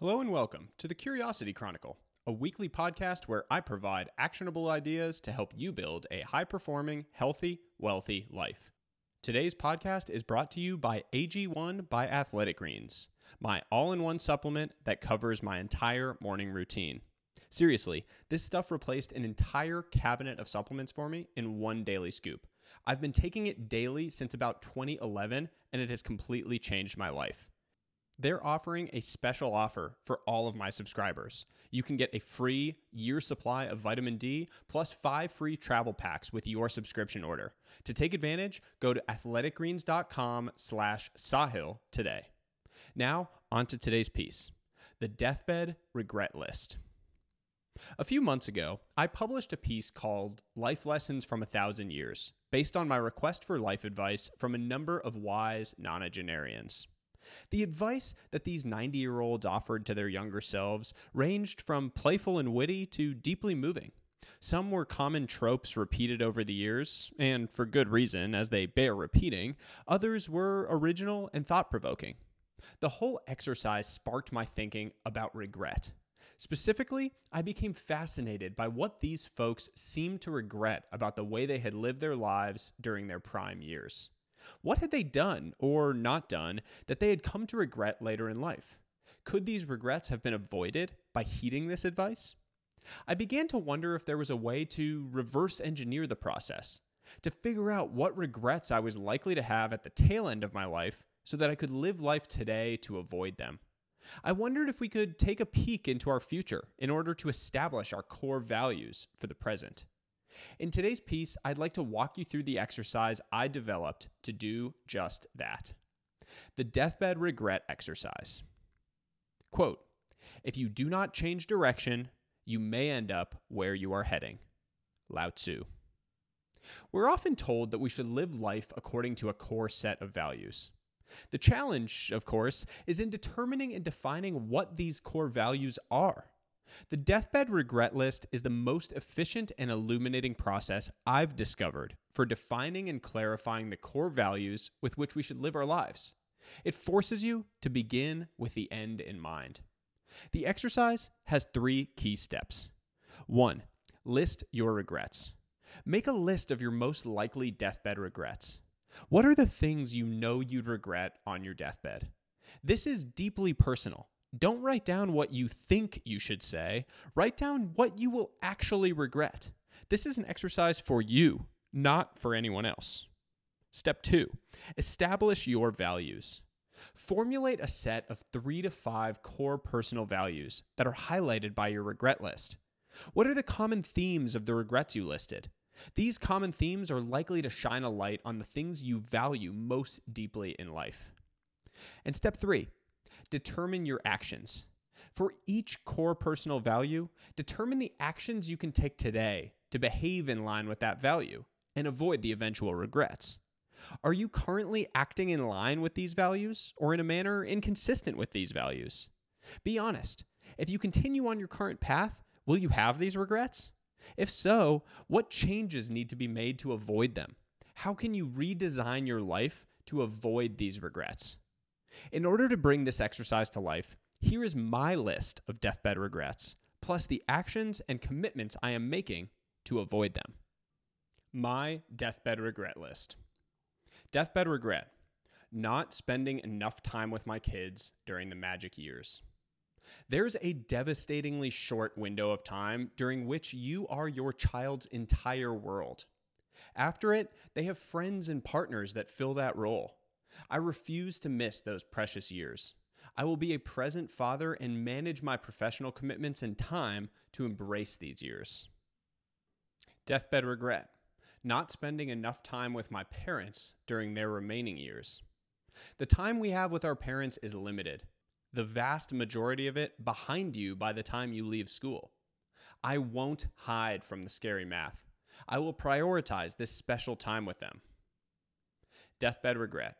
Hello and welcome to the Curiosity Chronicle, a weekly podcast where I provide actionable ideas to help you build a high performing, healthy, wealthy life. Today's podcast is brought to you by AG1 by Athletic Greens, my all in one supplement that covers my entire morning routine. Seriously, this stuff replaced an entire cabinet of supplements for me in one daily scoop. I've been taking it daily since about 2011, and it has completely changed my life. They're offering a special offer for all of my subscribers. You can get a free year supply of vitamin D plus five free travel packs with your subscription order. To take advantage, go to athleticgreens.com slash Sahil today. Now, on to today's piece the deathbed regret list. A few months ago, I published a piece called Life Lessons from a Thousand Years, based on my request for life advice from a number of wise nonagenarians. The advice that these 90 year olds offered to their younger selves ranged from playful and witty to deeply moving. Some were common tropes repeated over the years, and for good reason, as they bear repeating. Others were original and thought provoking. The whole exercise sparked my thinking about regret. Specifically, I became fascinated by what these folks seemed to regret about the way they had lived their lives during their prime years. What had they done or not done that they had come to regret later in life? Could these regrets have been avoided by heeding this advice? I began to wonder if there was a way to reverse engineer the process, to figure out what regrets I was likely to have at the tail end of my life so that I could live life today to avoid them. I wondered if we could take a peek into our future in order to establish our core values for the present. In today's piece, I'd like to walk you through the exercise I developed to do just that the deathbed regret exercise. Quote If you do not change direction, you may end up where you are heading. Lao Tzu. We're often told that we should live life according to a core set of values. The challenge, of course, is in determining and defining what these core values are. The deathbed regret list is the most efficient and illuminating process I've discovered for defining and clarifying the core values with which we should live our lives. It forces you to begin with the end in mind. The exercise has three key steps. One, list your regrets. Make a list of your most likely deathbed regrets. What are the things you know you'd regret on your deathbed? This is deeply personal don't write down what you think you should say, write down what you will actually regret. This is an exercise for you, not for anyone else. Step two, establish your values. Formulate a set of three to five core personal values that are highlighted by your regret list. What are the common themes of the regrets you listed? These common themes are likely to shine a light on the things you value most deeply in life. And step three, determine your actions. For each core personal value, determine the actions you can take today to behave in line with that value and avoid the eventual regrets. Are you currently acting in line with these values or in a manner inconsistent with these values? Be honest. If you continue on your current path, will you have these regrets? If so, what changes need to be made to avoid them? How can you redesign your life to avoid these regrets? In order to bring this exercise to life, here is my list of deathbed regrets, plus the actions and commitments I am making to avoid them. My deathbed regret list. Deathbed regret not spending enough time with my kids during the magic years. There's a devastatingly short window of time during which you are your child's entire world. After it, they have friends and partners that fill that role. I refuse to miss those precious years. I will be a present father and manage my professional commitments and time to embrace these years. Deathbed regret not spending enough time with my parents during their remaining years. The time we have with our parents is limited, the vast majority of it behind you by the time you leave school. I won't hide from the scary math. I will prioritize this special time with them. Deathbed regret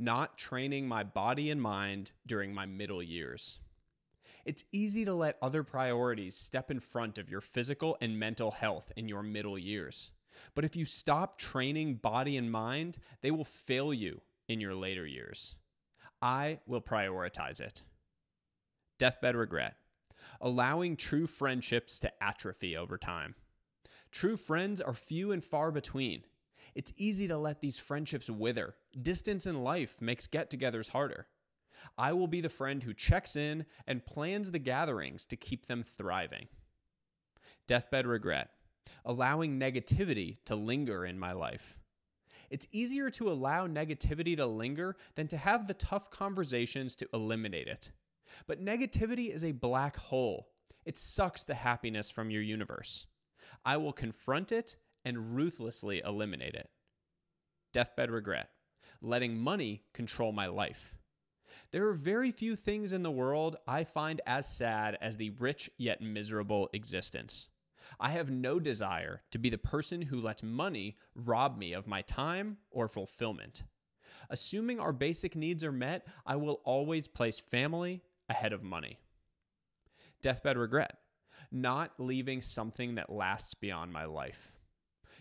not training my body and mind during my middle years. It's easy to let other priorities step in front of your physical and mental health in your middle years. But if you stop training body and mind, they will fail you in your later years. I will prioritize it. Deathbed regret. Allowing true friendships to atrophy over time. True friends are few and far between. It's easy to let these friendships wither. Distance in life makes get togethers harder. I will be the friend who checks in and plans the gatherings to keep them thriving. Deathbed regret. Allowing negativity to linger in my life. It's easier to allow negativity to linger than to have the tough conversations to eliminate it. But negativity is a black hole. It sucks the happiness from your universe. I will confront it and ruthlessly eliminate it. Deathbed regret. Letting money control my life. There are very few things in the world I find as sad as the rich yet miserable existence. I have no desire to be the person who lets money rob me of my time or fulfillment. Assuming our basic needs are met, I will always place family ahead of money. Deathbed regret. Not leaving something that lasts beyond my life.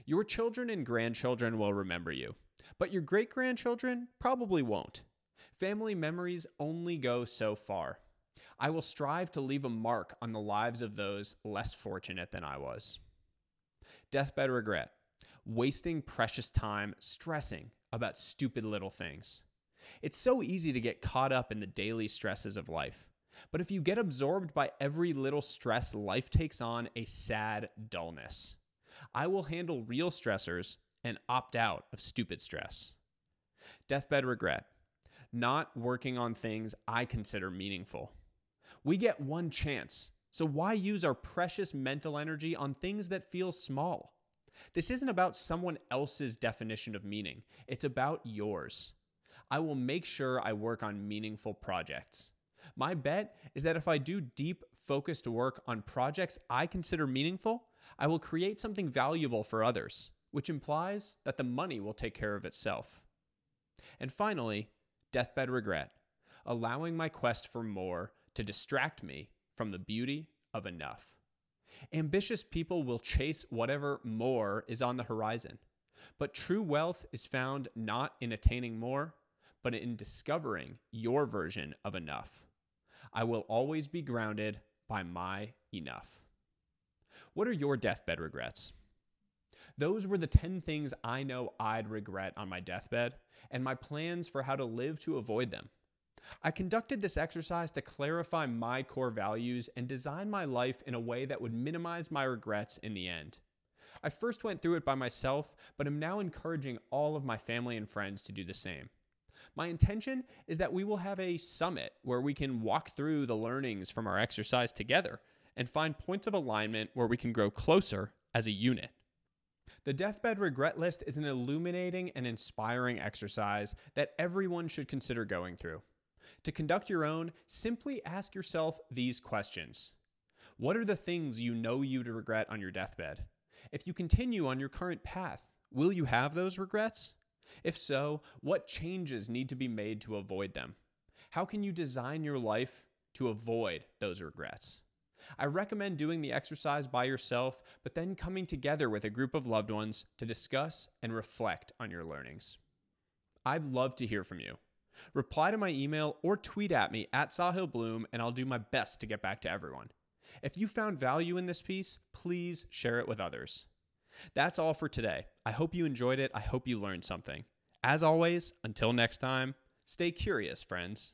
Your children and grandchildren will remember you, but your great grandchildren probably won't. Family memories only go so far. I will strive to leave a mark on the lives of those less fortunate than I was. Deathbed regret. Wasting precious time stressing about stupid little things. It's so easy to get caught up in the daily stresses of life. But if you get absorbed by every little stress, life takes on a sad dullness. I will handle real stressors and opt out of stupid stress. Deathbed regret. Not working on things I consider meaningful. We get one chance, so why use our precious mental energy on things that feel small? This isn't about someone else's definition of meaning, it's about yours. I will make sure I work on meaningful projects. My bet is that if I do deep, focused work on projects I consider meaningful, I will create something valuable for others, which implies that the money will take care of itself. And finally, deathbed regret, allowing my quest for more to distract me from the beauty of enough. Ambitious people will chase whatever more is on the horizon. But true wealth is found not in attaining more, but in discovering your version of enough. I will always be grounded by my enough. What are your deathbed regrets? Those were the 10 things I know I'd regret on my deathbed and my plans for how to live to avoid them. I conducted this exercise to clarify my core values and design my life in a way that would minimize my regrets in the end. I first went through it by myself, but am now encouraging all of my family and friends to do the same. My intention is that we will have a summit where we can walk through the learnings from our exercise together and find points of alignment where we can grow closer as a unit. The Deathbed Regret List is an illuminating and inspiring exercise that everyone should consider going through. To conduct your own, simply ask yourself these questions What are the things you know you'd regret on your deathbed? If you continue on your current path, will you have those regrets? If so, what changes need to be made to avoid them? How can you design your life to avoid those regrets? I recommend doing the exercise by yourself, but then coming together with a group of loved ones to discuss and reflect on your learnings. I'd love to hear from you. Reply to my email or tweet at me at Sahil Bloom, and I'll do my best to get back to everyone. If you found value in this piece, please share it with others. That's all for today. I hope you enjoyed it. I hope you learned something. As always, until next time, stay curious, friends.